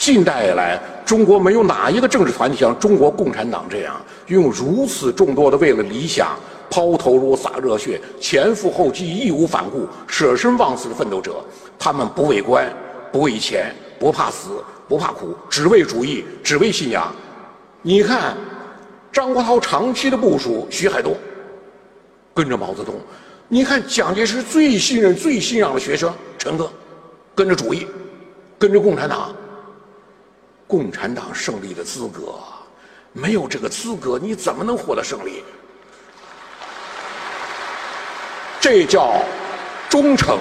近代以来，中国没有哪一个政治团体像中国共产党这样，拥有如此众多的为了理想抛头颅洒热血、前赴后继、义无反顾、舍生忘死的奋斗者。他们不为官，不为钱，不怕死，不怕苦，只为主义，只为信仰。你看，张国焘长期的部署徐海东，跟着毛泽东；你看蒋介石最信任、最信仰的学生陈赓，跟着主义，跟着共产党。共产党胜利的资格，没有这个资格，你怎么能获得胜利？这叫忠诚，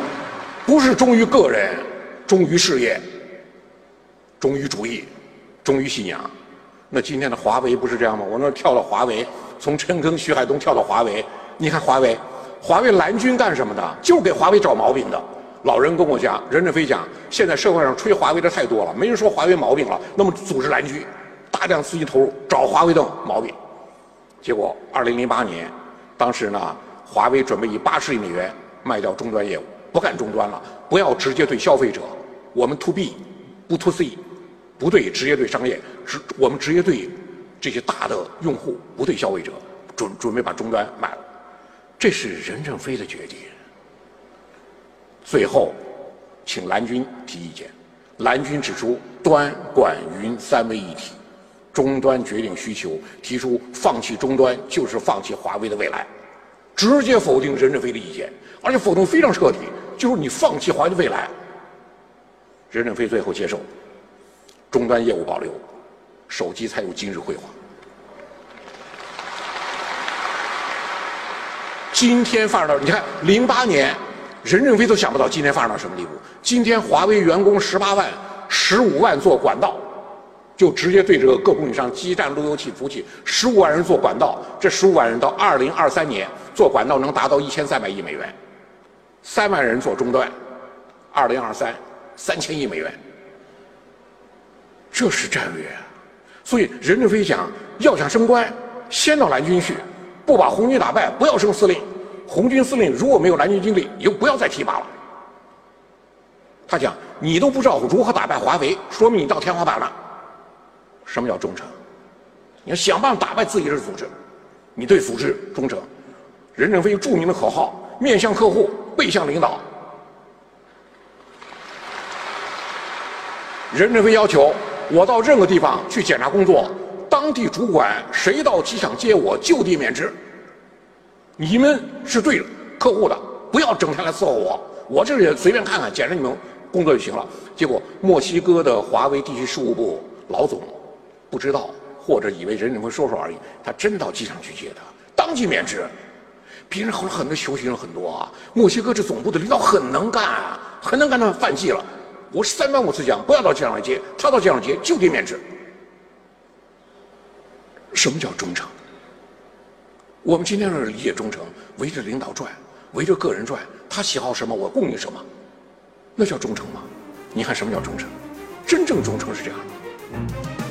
不是忠于个人，忠于事业，忠于主义，忠于信仰。那今天的华为不是这样吗？我那跳到华为，从陈赓、徐海东跳到华为，你看华为，华为蓝军干什么的？就给华为找毛病的。老人跟我讲，任正非讲，现在社会上吹华为的太多了，没人说华为毛病了。那么组织蓝军，大量资金投入找华为的毛病。结果，二零零八年，当时呢，华为准备以八十亿美元卖掉终端业务，不干终端了，不要直接对消费者，我们 to B，不 to C，不对直接对商业，直我们直接对这些大的用户，不对消费者，准准备把终端卖了。这是任正非的决定。最后，请蓝军提意见。蓝军指出，端、管、云三位一体，终端决定需求，提出放弃终端就是放弃华为的未来，直接否定任正非的意见，而且否定非常彻底，就是你放弃华为的未来。任正非最后接受，终端业务保留，手机才有今日辉煌。今天发展到，你看零八年。任正非都想不到今天发展到什么地步。今天华为员工十八万、十五万做管道，就直接对这个各供应商、基站、路由器、服务器，十五万人做管道。这十五万人到二零二三年做管道能达到一千三百亿美元，三万人做终端，二零二三三千亿美元。这是战略啊。所以任正非讲，要想升官，先到蓝军去，不把红军打败，不要升司令。红军司令如果没有蓝军经历，你就不要再提拔了。他讲，你都不知道如何打败华为，说明你到天花板了。什么叫忠诚？你要想办法打败自己的组织，你对组织忠诚。任正非著名的口号：面向客户，背向领导。任正非要求我到任何地方去检查工作，当地主管谁到机场接我，就地免职。你们是对客户的，不要整天来伺候我。我这里随便看看，检查你们工作就行了。结果墨西哥的华为地区事务部老总不知道，或者以为任正非说说而已，他真到机场去接他，当即免职。别人后来很多求情人很多啊。墨西哥这总部的领导很能干，啊，很能干，他犯忌了。我三番五次讲，不要到机场来接，他到机场接就得免职。什么叫忠诚？我们今天是理解忠诚，围着领导转，围着个人转，他喜好什么，我供应什么，那叫忠诚吗？你看什么叫忠诚？真正忠诚是这样的。